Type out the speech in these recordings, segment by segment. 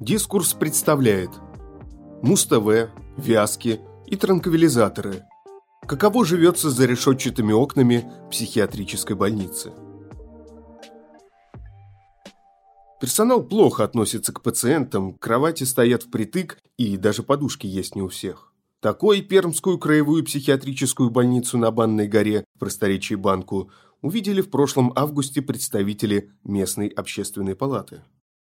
Дискурс представляет Муз-ТВ, Вязки и транквилизаторы. Каково живется за решетчатыми окнами психиатрической больницы? Персонал плохо относится к пациентам, кровати стоят впритык и даже подушки есть не у всех. Такой Пермскую краевую психиатрическую больницу на Банной горе просторечии Банку увидели в прошлом августе представители местной общественной палаты.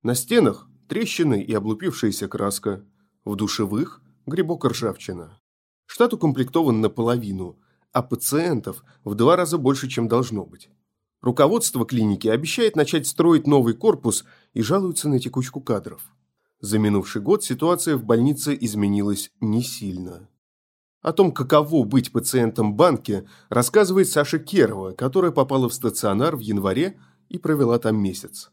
На стенах трещины и облупившаяся краска. В душевых – грибок ржавчина. Штат укомплектован наполовину, а пациентов в два раза больше, чем должно быть. Руководство клиники обещает начать строить новый корпус и жалуется на текучку кадров. За минувший год ситуация в больнице изменилась не сильно. О том, каково быть пациентом банки, рассказывает Саша Керова, которая попала в стационар в январе и провела там месяц.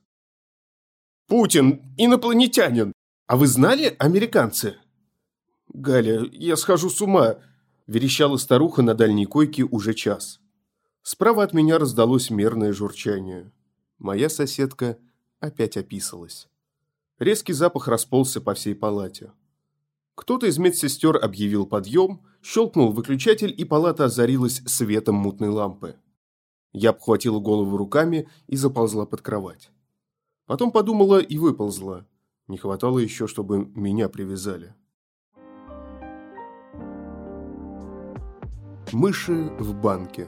Путин инопланетянин. А вы знали, американцы? Галя, я схожу с ума, верещала старуха на дальней койке уже час. Справа от меня раздалось мерное журчание. Моя соседка опять описалась. Резкий запах расползся по всей палате. Кто-то из медсестер объявил подъем, щелкнул выключатель, и палата озарилась светом мутной лампы. Я обхватила голову руками и заползла под кровать. Потом подумала и выползла. Не хватало еще, чтобы меня привязали. Мыши в банке.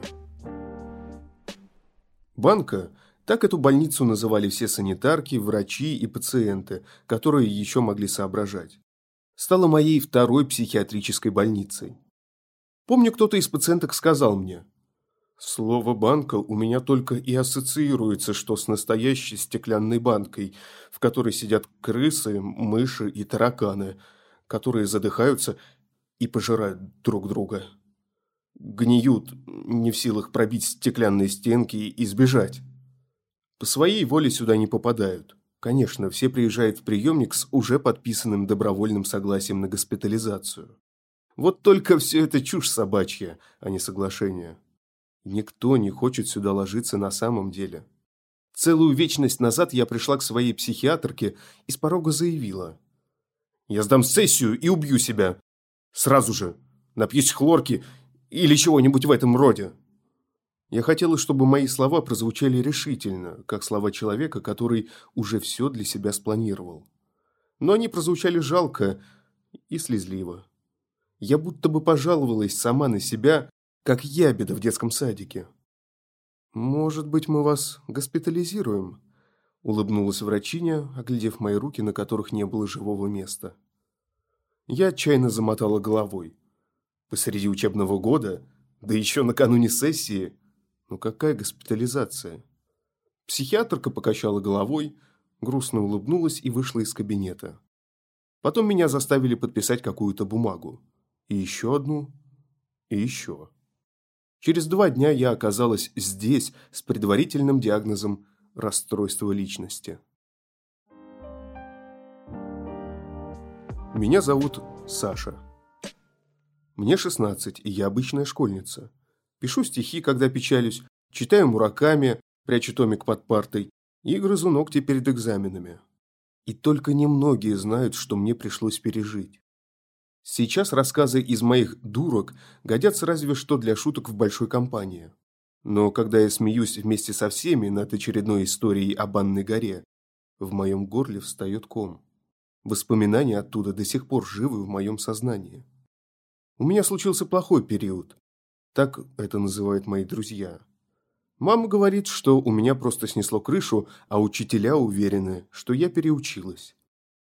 Банка – так эту больницу называли все санитарки, врачи и пациенты, которые еще могли соображать. Стала моей второй психиатрической больницей. Помню, кто-то из пациенток сказал мне – Слово «банка» у меня только и ассоциируется, что с настоящей стеклянной банкой, в которой сидят крысы, мыши и тараканы, которые задыхаются и пожирают друг друга. Гниют, не в силах пробить стеклянные стенки и сбежать. По своей воле сюда не попадают. Конечно, все приезжают в приемник с уже подписанным добровольным согласием на госпитализацию. Вот только все это чушь собачья, а не соглашение. Никто не хочет сюда ложиться на самом деле. Целую вечность назад я пришла к своей психиатрке и с порога заявила. Я сдам сессию и убью себя. Сразу же. Напьюсь хлорки или чего-нибудь в этом роде. Я хотела, чтобы мои слова прозвучали решительно, как слова человека, который уже все для себя спланировал. Но они прозвучали жалко и слезливо. Я будто бы пожаловалась сама на себя как ябеда в детском садике. «Может быть, мы вас госпитализируем?» – улыбнулась врачиня, оглядев мои руки, на которых не было живого места. Я отчаянно замотала головой. Посреди учебного года, да еще накануне сессии. Ну какая госпитализация? Психиатрка покачала головой, грустно улыбнулась и вышла из кабинета. Потом меня заставили подписать какую-то бумагу. И еще одну, и еще. Через два дня я оказалась здесь с предварительным диагнозом расстройства личности. Меня зовут Саша. Мне 16, и я обычная школьница. Пишу стихи, когда печалюсь, читаю мураками, прячу томик под партой и грызу ногти перед экзаменами. И только немногие знают, что мне пришлось пережить. Сейчас рассказы из моих «дурок» годятся разве что для шуток в большой компании. Но когда я смеюсь вместе со всеми над очередной историей о Банной горе, в моем горле встает ком. Воспоминания оттуда до сих пор живы в моем сознании. У меня случился плохой период. Так это называют мои друзья. Мама говорит, что у меня просто снесло крышу, а учителя уверены, что я переучилась.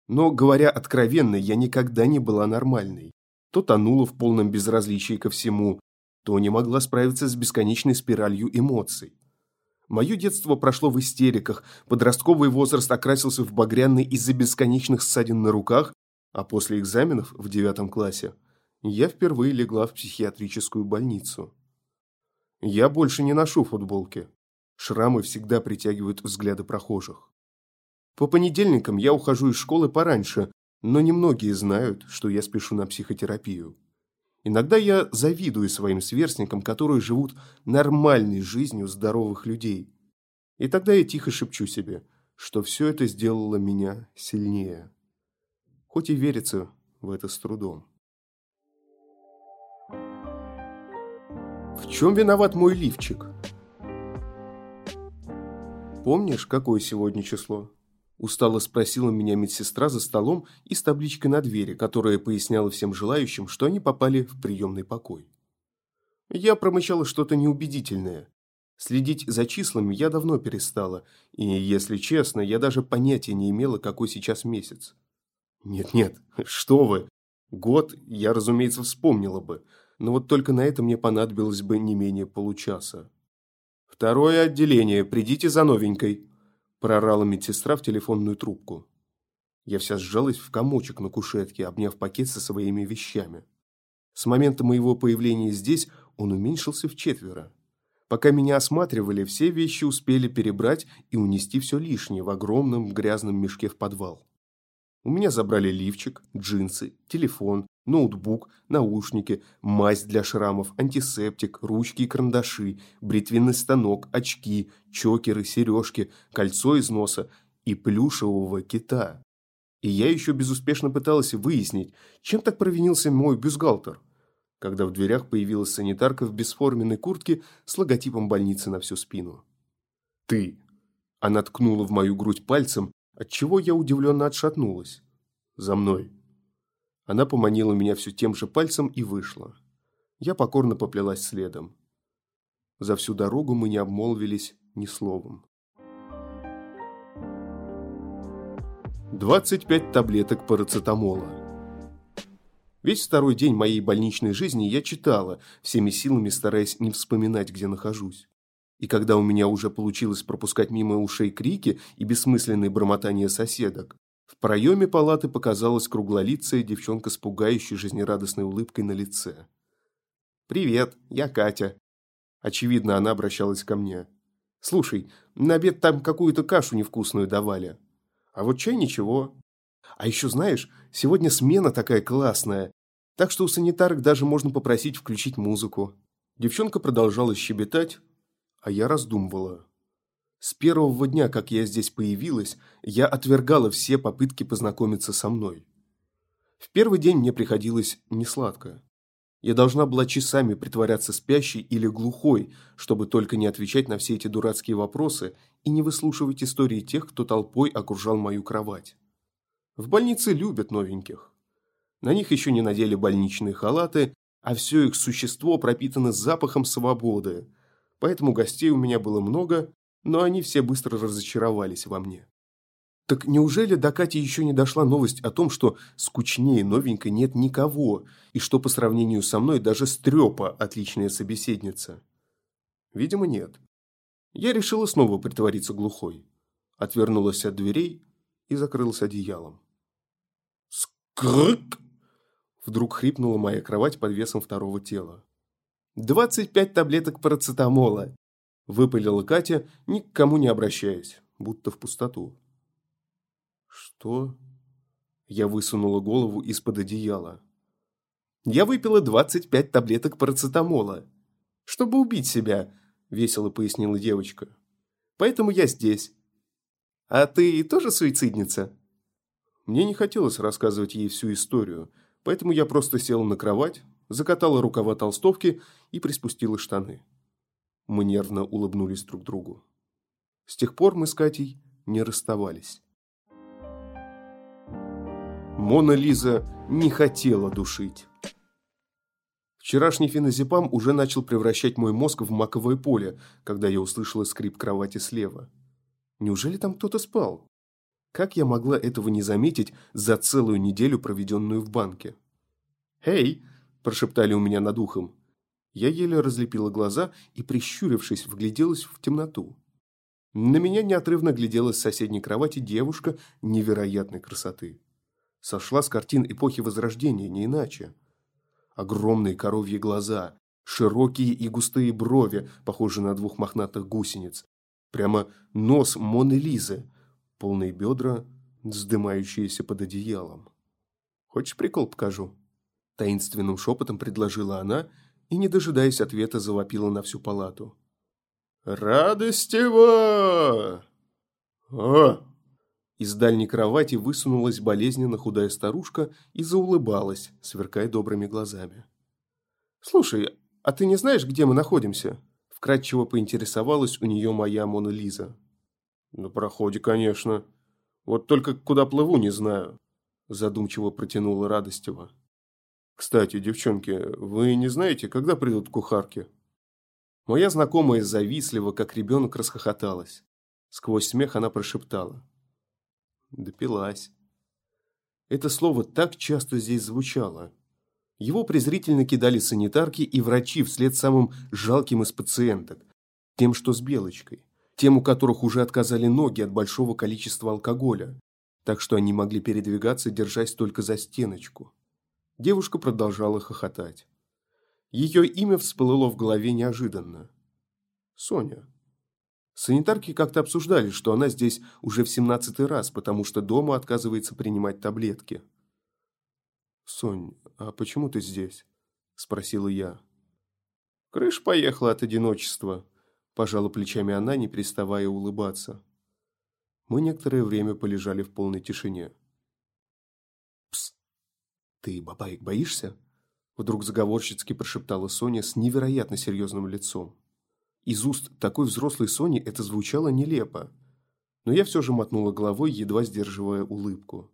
Но, говоря откровенно, я никогда не была нормальной. То тонула в полном безразличии ко всему, то не могла справиться с бесконечной спиралью эмоций. Мое детство прошло в истериках, подростковый возраст окрасился в багряный из-за бесконечных ссадин на руках, а после экзаменов в девятом классе я впервые легла в психиатрическую больницу. Я больше не ношу футболки. Шрамы всегда притягивают взгляды прохожих. По понедельникам я ухожу из школы пораньше, но немногие знают, что я спешу на психотерапию. Иногда я завидую своим сверстникам, которые живут нормальной жизнью здоровых людей. И тогда я тихо шепчу себе, что все это сделало меня сильнее. хоть и верится в это с трудом. В чем виноват мой лифчик? Помнишь, какое сегодня число? Устало спросила меня медсестра за столом и с табличкой на двери, которая поясняла всем желающим, что они попали в приемный покой. Я промычала что-то неубедительное. Следить за числами я давно перестала, и, если честно, я даже понятия не имела, какой сейчас месяц. Нет-нет, что вы. Год я, разумеется, вспомнила бы, но вот только на это мне понадобилось бы не менее получаса. «Второе отделение, придите за новенькой», – прорала медсестра в телефонную трубку. Я вся сжалась в комочек на кушетке, обняв пакет со своими вещами. С момента моего появления здесь он уменьшился в четверо. Пока меня осматривали, все вещи успели перебрать и унести все лишнее в огромном грязном мешке в подвал. У меня забрали лифчик, джинсы, телефон, ноутбук, наушники, мазь для шрамов, антисептик, ручки и карандаши, бритвенный станок, очки, чокеры, сережки, кольцо из носа и плюшевого кита. И я еще безуспешно пыталась выяснить, чем так провинился мой бюстгальтер, когда в дверях появилась санитарка в бесформенной куртке с логотипом больницы на всю спину. «Ты!» Она ткнула в мою грудь пальцем, отчего я удивленно отшатнулась. «За мной!» Она поманила меня все тем же пальцем и вышла. Я покорно поплелась следом. За всю дорогу мы не обмолвились ни словом. 25 таблеток парацетамола. Весь второй день моей больничной жизни я читала, всеми силами стараясь не вспоминать, где нахожусь. И когда у меня уже получилось пропускать мимо ушей крики и бессмысленные бормотания соседок, в проеме палаты показалась круглолицая девчонка с пугающей жизнерадостной улыбкой на лице. «Привет, я Катя». Очевидно, она обращалась ко мне. «Слушай, на обед там какую-то кашу невкусную давали. А вот чай ничего. А еще знаешь, сегодня смена такая классная, так что у санитарок даже можно попросить включить музыку». Девчонка продолжала щебетать, а я раздумывала. С первого дня, как я здесь появилась, я отвергала все попытки познакомиться со мной. В первый день мне приходилось несладко. Я должна была часами притворяться спящей или глухой, чтобы только не отвечать на все эти дурацкие вопросы и не выслушивать истории тех, кто толпой окружал мою кровать. В больнице любят новеньких. На них еще не надели больничные халаты, а все их существо пропитано запахом свободы – поэтому гостей у меня было много, но они все быстро разочаровались во мне. Так неужели до Кати еще не дошла новость о том, что скучнее новенькой нет никого, и что по сравнению со мной даже Стрепа отличная собеседница? Видимо, нет. Я решила снова притвориться глухой. Отвернулась от дверей и закрылась одеялом. «Скрык!» Вдруг хрипнула моя кровать под весом второго тела. «Двадцать пять таблеток парацетамола», – выпалила Катя, ни к кому не обращаясь, будто в пустоту. «Что?» Я высунула голову из-под одеяла. «Я выпила двадцать пять таблеток парацетамола, чтобы убить себя», – весело пояснила девочка. «Поэтому я здесь. А ты тоже суицидница?» Мне не хотелось рассказывать ей всю историю, поэтому я просто села на кровать, закатала рукава толстовки и приспустила штаны. Мы нервно улыбнулись друг другу. С тех пор мы с Катей не расставались. Мона Лиза не хотела душить. Вчерашний феназепам уже начал превращать мой мозг в маковое поле, когда я услышала скрип кровати слева. Неужели там кто-то спал? Как я могла этого не заметить за целую неделю, проведенную в банке? «Эй!» – прошептали у меня над ухом. Я еле разлепила глаза и, прищурившись, вгляделась в темноту. На меня неотрывно глядела с соседней кровати девушка невероятной красоты. Сошла с картин эпохи Возрождения, не иначе. Огромные коровьи глаза, широкие и густые брови, похожие на двух мохнатых гусениц. Прямо нос Моны Лизы, полные бедра, вздымающиеся под одеялом. «Хочешь прикол покажу?» Таинственным шепотом предложила она и, не дожидаясь ответа, завопила на всю палату. «Радость его!» «О!» Из дальней кровати высунулась болезненно худая старушка и заулыбалась, сверкая добрыми глазами. «Слушай, а ты не знаешь, где мы находимся?» Вкратчиво поинтересовалась у нее моя Мона Лиза. «На проходе, конечно. Вот только куда плыву, не знаю», задумчиво протянула Радостева. «Кстати, девчонки, вы не знаете, когда придут кухарки?» Моя знакомая завистливо, как ребенок, расхохоталась. Сквозь смех она прошептала. Допилась. Это слово так часто здесь звучало. Его презрительно кидали санитарки и врачи вслед самым жалким из пациенток, тем, что с белочкой, тем, у которых уже отказали ноги от большого количества алкоголя, так что они могли передвигаться, держась только за стеночку. Девушка продолжала хохотать. Ее имя всплыло в голове неожиданно. Соня. Санитарки как-то обсуждали, что она здесь уже в семнадцатый раз, потому что дома отказывается принимать таблетки. «Сонь, а почему ты здесь?» – спросила я. «Крыш поехала от одиночества», – пожала плечами она, не переставая улыбаться. Мы некоторое время полежали в полной тишине. «Пс! Ты, бабаек, боишься?» Вдруг заговорщицки прошептала Соня с невероятно серьезным лицом. Из уст такой взрослой Сони это звучало нелепо. Но я все же мотнула головой, едва сдерживая улыбку.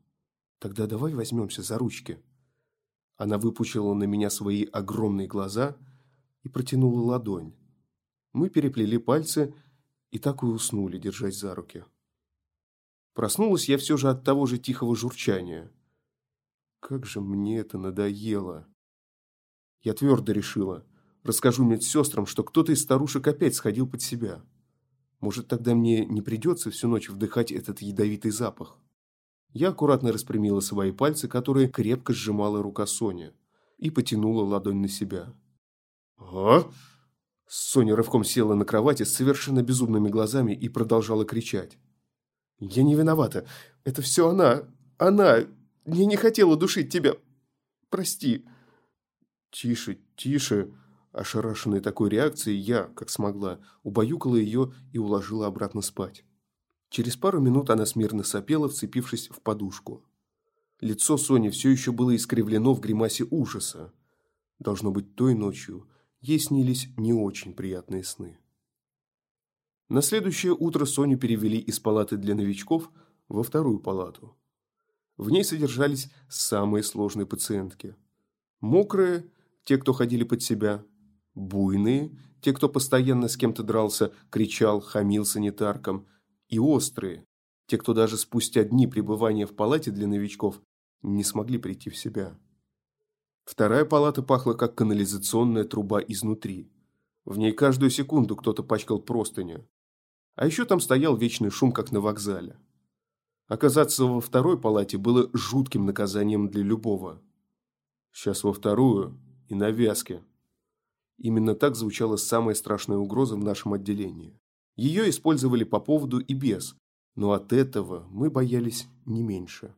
«Тогда давай возьмемся за ручки», она выпучила на меня свои огромные глаза и протянула ладонь. Мы переплели пальцы и так и уснули, держась за руки. Проснулась я все же от того же тихого журчания. Как же мне это надоело. Я твердо решила. Расскажу медсестрам, что кто-то из старушек опять сходил под себя. Может, тогда мне не придется всю ночь вдыхать этот ядовитый запах. Я аккуратно распрямила свои пальцы, которые крепко сжимала рука Сони, и потянула ладонь на себя. «А?» Соня рывком села на кровати с совершенно безумными глазами и продолжала кричать. «Я не виновата. Это все она. Она. Я не хотела душить тебя. Прости». «Тише, тише». Ошарашенной такой реакцией я, как смогла, убаюкала ее и уложила обратно спать. Через пару минут она смирно сопела, вцепившись в подушку. Лицо Сони все еще было искривлено в гримасе ужаса. Должно быть, той ночью ей снились не очень приятные сны. На следующее утро Соню перевели из палаты для новичков во вторую палату. В ней содержались самые сложные пациентки. Мокрые – те, кто ходили под себя, буйные – те, кто постоянно с кем-то дрался, кричал, хамил санитаркам – и острые, те, кто даже спустя дни пребывания в палате для новичков не смогли прийти в себя. Вторая палата пахла, как канализационная труба изнутри. В ней каждую секунду кто-то пачкал простыню. А еще там стоял вечный шум, как на вокзале. Оказаться во второй палате было жутким наказанием для любого. Сейчас во вторую и на вязке. Именно так звучала самая страшная угроза в нашем отделении. Ее использовали по поводу и без, но от этого мы боялись не меньше.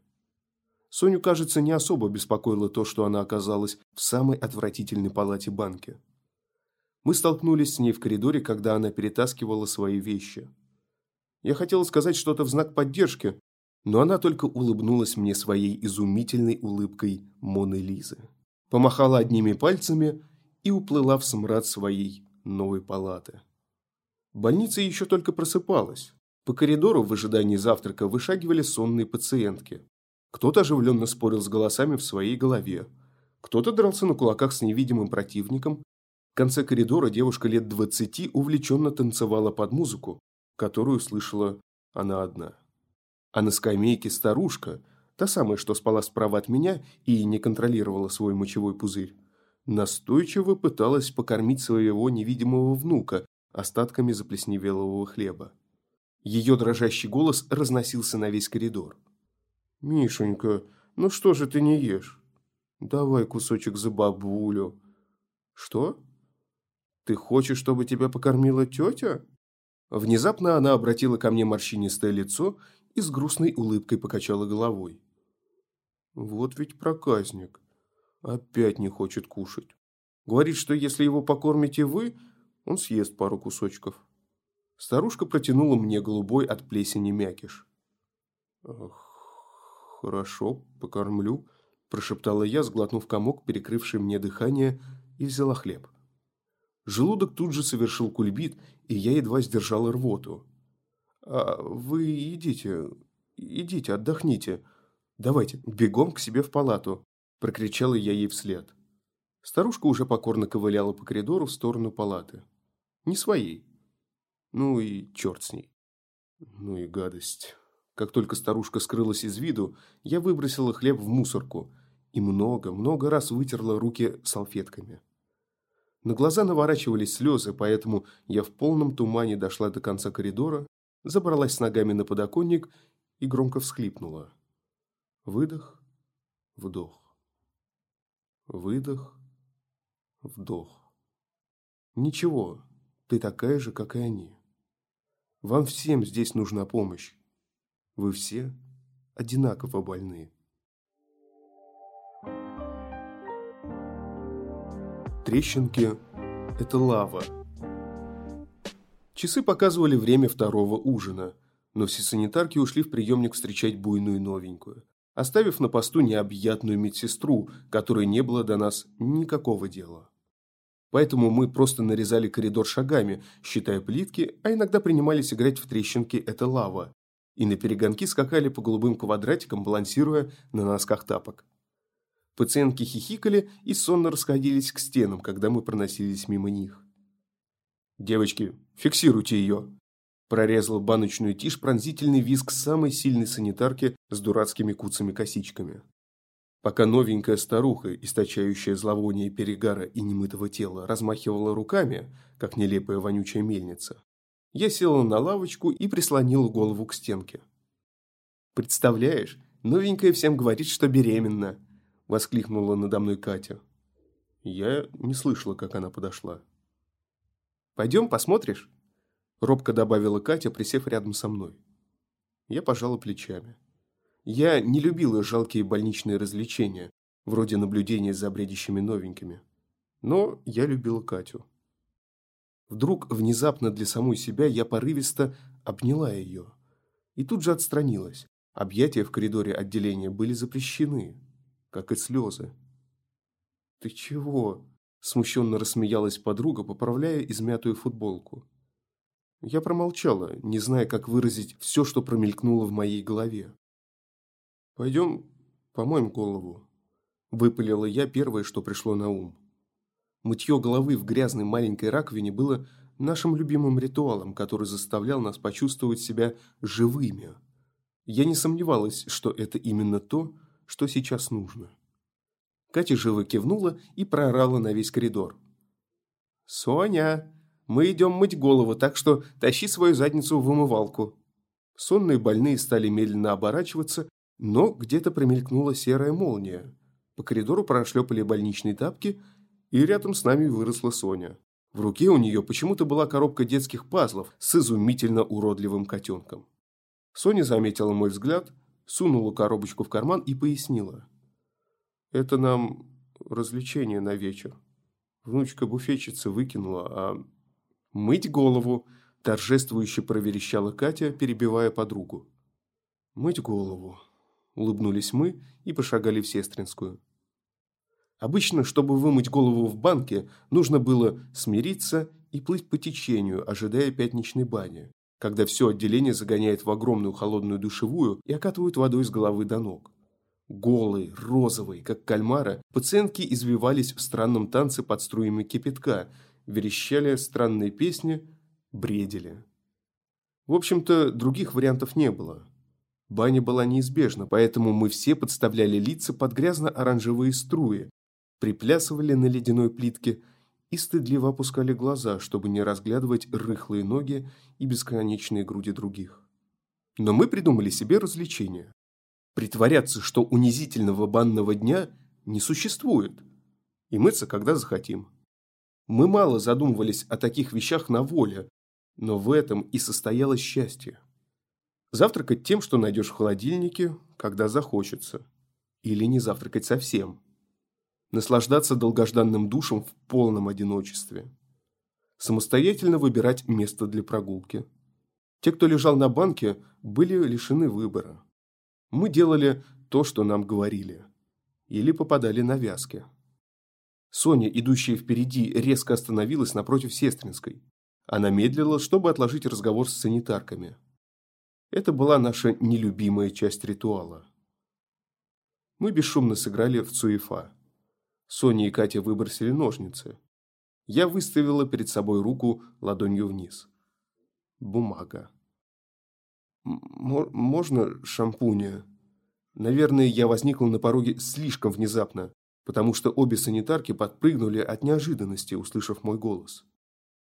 Соню, кажется, не особо беспокоило то, что она оказалась в самой отвратительной палате банки. Мы столкнулись с ней в коридоре, когда она перетаскивала свои вещи. Я хотела сказать что-то в знак поддержки, но она только улыбнулась мне своей изумительной улыбкой Моны Лизы. Помахала одними пальцами и уплыла в смрад своей новой палаты. Больница еще только просыпалась. По коридору в ожидании завтрака вышагивали сонные пациентки. Кто-то оживленно спорил с голосами в своей голове. Кто-то дрался на кулаках с невидимым противником. В конце коридора девушка лет двадцати увлеченно танцевала под музыку, которую слышала она одна. А на скамейке старушка, та самая, что спала справа от меня и не контролировала свой мочевой пузырь, настойчиво пыталась покормить своего невидимого внука, остатками заплесневелого хлеба. Ее дрожащий голос разносился на весь коридор. «Мишенька, ну что же ты не ешь? Давай кусочек за бабулю». «Что? Ты хочешь, чтобы тебя покормила тетя?» Внезапно она обратила ко мне морщинистое лицо и с грустной улыбкой покачала головой. «Вот ведь проказник. Опять не хочет кушать. Говорит, что если его покормите вы, он съест пару кусочков. Старушка протянула мне голубой от плесени мякиш. «Хорошо, покормлю», – прошептала я, сглотнув комок, перекрывший мне дыхание, и взяла хлеб. Желудок тут же совершил кульбит, и я едва сдержала рвоту. «А вы идите, идите, отдохните. Давайте, бегом к себе в палату», – прокричала я ей вслед. Старушка уже покорно ковыляла по коридору в сторону палаты. Не своей. Ну и черт с ней. Ну и гадость. Как только старушка скрылась из виду, я выбросила хлеб в мусорку и много-много раз вытерла руки салфетками. На глаза наворачивались слезы, поэтому я в полном тумане дошла до конца коридора, забралась с ногами на подоконник и громко всхлипнула. Выдох, вдох. Выдох, вдох. Ничего, ты такая же, как и они. Вам всем здесь нужна помощь. Вы все одинаково больны. Трещинки – это лава. Часы показывали время второго ужина, но все санитарки ушли в приемник встречать буйную новенькую, оставив на посту необъятную медсестру, которой не было до нас никакого дела. Поэтому мы просто нарезали коридор шагами, считая плитки, а иногда принимались играть в трещинки «это лава», и на перегонки скакали по голубым квадратикам, балансируя на носках тапок. Пациентки хихикали и сонно расходились к стенам, когда мы проносились мимо них. «Девочки, фиксируйте ее!» Прорезал баночную тишь пронзительный визг самой сильной санитарки с дурацкими куцами-косичками. Пока новенькая старуха, источающая зловоние перегара и немытого тела, размахивала руками, как нелепая вонючая мельница, я села на лавочку и прислонила голову к стенке. «Представляешь, новенькая всем говорит, что беременна!» – воскликнула надо мной Катя. Я не слышала, как она подошла. «Пойдем, посмотришь?» – робко добавила Катя, присев рядом со мной. Я пожала плечами. Я не любила жалкие больничные развлечения, вроде наблюдения за бредящими новенькими. Но я любила Катю. Вдруг, внезапно для самой себя, я порывисто обняла ее. И тут же отстранилась. Объятия в коридоре отделения были запрещены, как и слезы. «Ты чего?» – смущенно рассмеялась подруга, поправляя измятую футболку. Я промолчала, не зная, как выразить все, что промелькнуло в моей голове. «Пойдем помоем голову», – выпалила я первое, что пришло на ум. Мытье головы в грязной маленькой раковине было нашим любимым ритуалом, который заставлял нас почувствовать себя живыми. Я не сомневалась, что это именно то, что сейчас нужно. Катя живо кивнула и проорала на весь коридор. «Соня, мы идем мыть голову, так что тащи свою задницу в умывалку». Сонные больные стали медленно оборачиваться, но где-то промелькнула серая молния. По коридору прошлепали больничные тапки – и рядом с нами выросла Соня. В руке у нее почему-то была коробка детских пазлов с изумительно уродливым котенком. Соня заметила мой взгляд, сунула коробочку в карман и пояснила. «Это нам развлечение на вечер. Внучка буфетчицы выкинула, а мыть голову!» торжествующе проверещала Катя, перебивая подругу. «Мыть голову!» – улыбнулись мы и пошагали в Сестринскую. Обычно, чтобы вымыть голову в банке, нужно было смириться и плыть по течению, ожидая пятничной бани, когда все отделение загоняет в огромную холодную душевую и окатывают водой с головы до ног. Голые, розовые, как кальмара, пациентки извивались в странном танце под струями кипятка, верещали странные песни, бредили. В общем-то, других вариантов не было. Баня была неизбежна, поэтому мы все подставляли лица под грязно-оранжевые струи, приплясывали на ледяной плитке и стыдливо опускали глаза, чтобы не разглядывать рыхлые ноги и бесконечные груди других. Но мы придумали себе развлечение. Притворяться, что унизительного банного дня не существует, и мыться, когда захотим. Мы мало задумывались о таких вещах на воле, но в этом и состоялось счастье. Завтракать тем, что найдешь в холодильнике, когда захочется. Или не завтракать совсем наслаждаться долгожданным душем в полном одиночестве. Самостоятельно выбирать место для прогулки. Те, кто лежал на банке, были лишены выбора. Мы делали то, что нам говорили. Или попадали на вязки. Соня, идущая впереди, резко остановилась напротив Сестринской. Она медлила, чтобы отложить разговор с санитарками. Это была наша нелюбимая часть ритуала. Мы бесшумно сыграли в цуефа. Соня и Катя выбросили ножницы. Я выставила перед собой руку ладонью вниз. Бумага. «Можно шампуня?» Наверное, я возникла на пороге слишком внезапно, потому что обе санитарки подпрыгнули от неожиданности, услышав мой голос.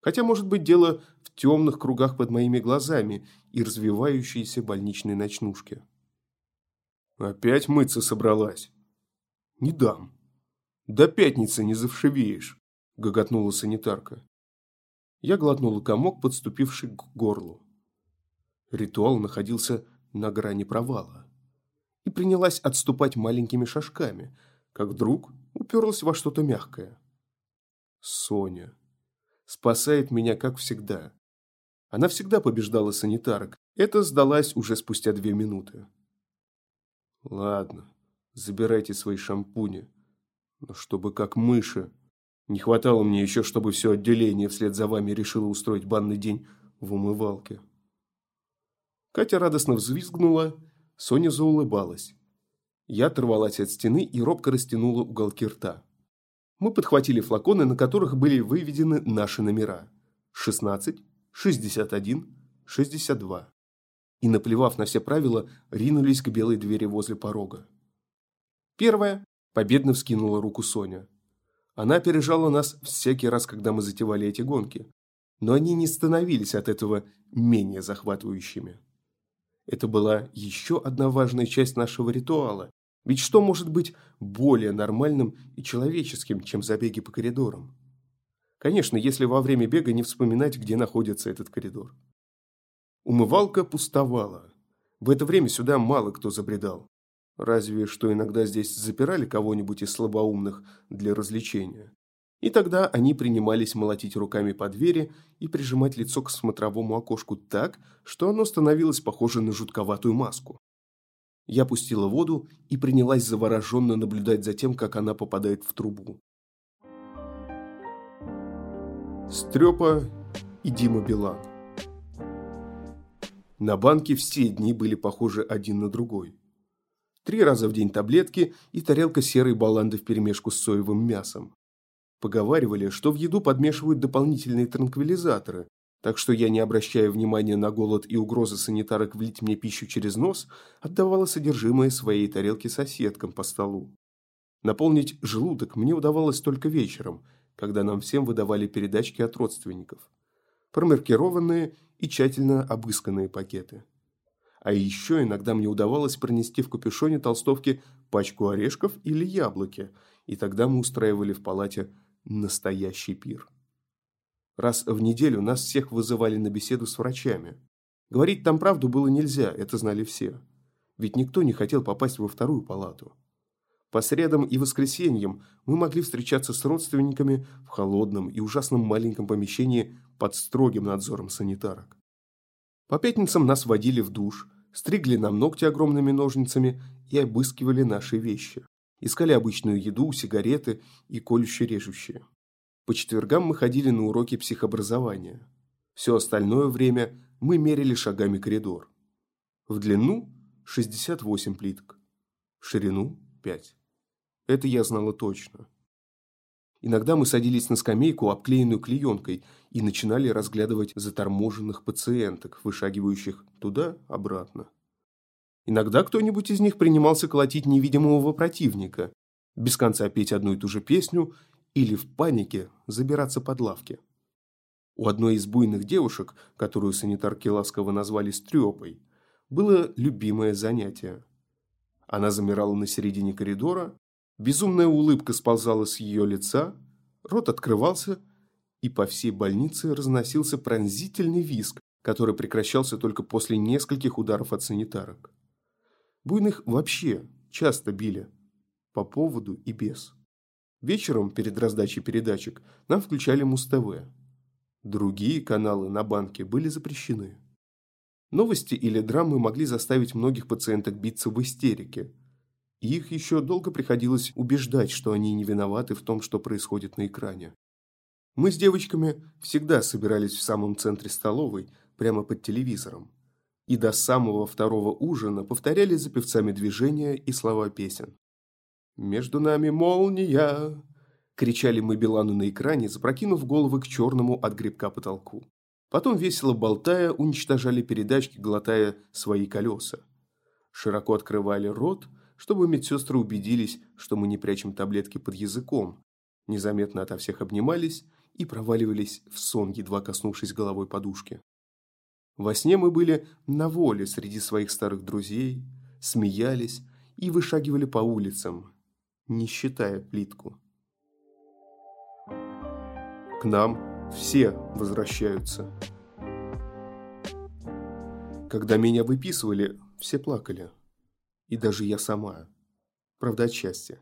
Хотя, может быть, дело в темных кругах под моими глазами и развивающейся больничной ночнушке. «Опять мыться собралась?» «Не дам». «До пятницы не завшивеешь», – гоготнула санитарка. Я глотнула комок, подступивший к горлу. Ритуал находился на грани провала. И принялась отступать маленькими шажками, как вдруг уперлась во что-то мягкое. Соня. Спасает меня, как всегда. Она всегда побеждала санитарок. Это сдалась уже спустя две минуты. Ладно, забирайте свои шампуни. Но чтобы как мыши. Не хватало мне еще, чтобы все отделение вслед за вами решило устроить банный день в умывалке. Катя радостно взвизгнула, Соня заулыбалась. Я оторвалась от стены и робко растянула уголки рта. Мы подхватили флаконы, на которых были выведены наши номера. 16, 61, 62. И, наплевав на все правила, ринулись к белой двери возле порога. Первая. Победно вскинула руку Соня. Она опережала нас всякий раз, когда мы затевали эти гонки. Но они не становились от этого менее захватывающими. Это была еще одна важная часть нашего ритуала. Ведь что может быть более нормальным и человеческим, чем забеги по коридорам? Конечно, если во время бега не вспоминать, где находится этот коридор. Умывалка пустовала. В это время сюда мало кто забредал. Разве что иногда здесь запирали кого-нибудь из слабоумных для развлечения. И тогда они принимались молотить руками по двери и прижимать лицо к смотровому окошку так, что оно становилось похоже на жутковатую маску. Я пустила воду и принялась завороженно наблюдать за тем, как она попадает в трубу. Стрепа и Дима Билан На банке все дни были похожи один на другой. Три раза в день таблетки и тарелка серой баланды вперемешку с соевым мясом. Поговаривали, что в еду подмешивают дополнительные транквилизаторы, так что я, не обращая внимания на голод и угрозы санитарок влить мне пищу через нос, отдавала содержимое своей тарелки соседкам по столу. Наполнить желудок мне удавалось только вечером, когда нам всем выдавали передачки от родственников. Промаркированные и тщательно обысканные пакеты. А еще иногда мне удавалось пронести в капюшоне толстовки пачку орешков или яблоки, и тогда мы устраивали в палате настоящий пир. Раз в неделю нас всех вызывали на беседу с врачами. Говорить там правду было нельзя, это знали все. Ведь никто не хотел попасть во вторую палату. По средам и воскресеньям мы могли встречаться с родственниками в холодном и ужасном маленьком помещении под строгим надзором санитарок. По пятницам нас водили в душ, стригли нам ногти огромными ножницами и обыскивали наши вещи. Искали обычную еду, сигареты и колюще-режущие. По четвергам мы ходили на уроки психообразования. Все остальное время мы мерили шагами коридор. В длину 68 плиток, в ширину 5. Это я знала точно. Иногда мы садились на скамейку, обклеенную клеенкой, и начинали разглядывать заторможенных пациенток, вышагивающих туда-обратно. Иногда кто-нибудь из них принимался колотить невидимого противника, без конца петь одну и ту же песню или в панике забираться под лавки. У одной из буйных девушек, которую санитарки ласково назвали «стрёпой», было любимое занятие. Она замирала на середине коридора, безумная улыбка сползала с ее лица, рот открывался, и по всей больнице разносился пронзительный визг, который прекращался только после нескольких ударов от санитарок. Буйных вообще часто били. По поводу и без. Вечером, перед раздачей передачек, нам включали Муз-ТВ. Другие каналы на банке были запрещены. Новости или драмы могли заставить многих пациенток биться в истерике. Их еще долго приходилось убеждать, что они не виноваты в том, что происходит на экране. Мы с девочками всегда собирались в самом центре столовой, прямо под телевизором. И до самого второго ужина повторяли за певцами движения и слова песен. «Между нами молния!» – кричали мы Билану на экране, запрокинув головы к черному от грибка потолку. Потом, весело болтая, уничтожали передачки, глотая свои колеса. Широко открывали рот, чтобы медсестры убедились, что мы не прячем таблетки под языком. Незаметно ото всех обнимались и проваливались в сон, едва коснувшись головой подушки. Во сне мы были на воле среди своих старых друзей, смеялись и вышагивали по улицам, не считая плитку. К нам все возвращаются. Когда меня выписывали, все плакали. И даже я сама. Правда, от счастья.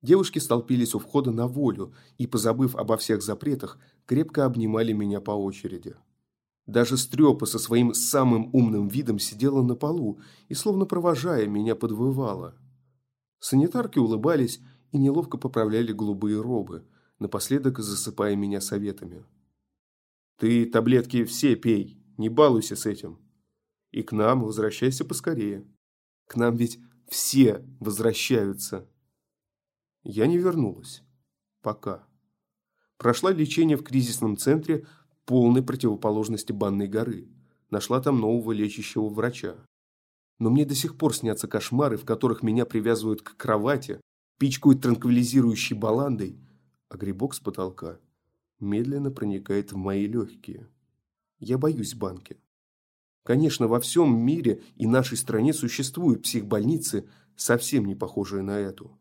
Девушки столпились у входа на волю и, позабыв обо всех запретах, крепко обнимали меня по очереди. Даже Стрёпа со своим самым умным видом сидела на полу и, словно провожая, меня подвывала – Санитарки улыбались и неловко поправляли голубые робы, напоследок засыпая меня советами. «Ты таблетки все пей, не балуйся с этим. И к нам возвращайся поскорее. К нам ведь все возвращаются». Я не вернулась. Пока. Прошла лечение в кризисном центре полной противоположности Банной горы. Нашла там нового лечащего врача но мне до сих пор снятся кошмары, в которых меня привязывают к кровати, пичкают транквилизирующей баландой, а грибок с потолка медленно проникает в мои легкие. Я боюсь банки. Конечно, во всем мире и нашей стране существуют психбольницы, совсем не похожие на эту.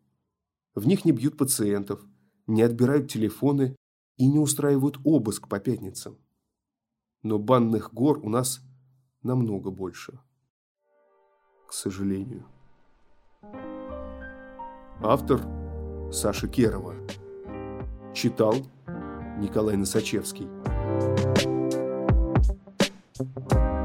В них не бьют пациентов, не отбирают телефоны и не устраивают обыск по пятницам. Но банных гор у нас намного больше к сожалению. Автор Саша Керова. Читал Николай Носачевский. Thank you.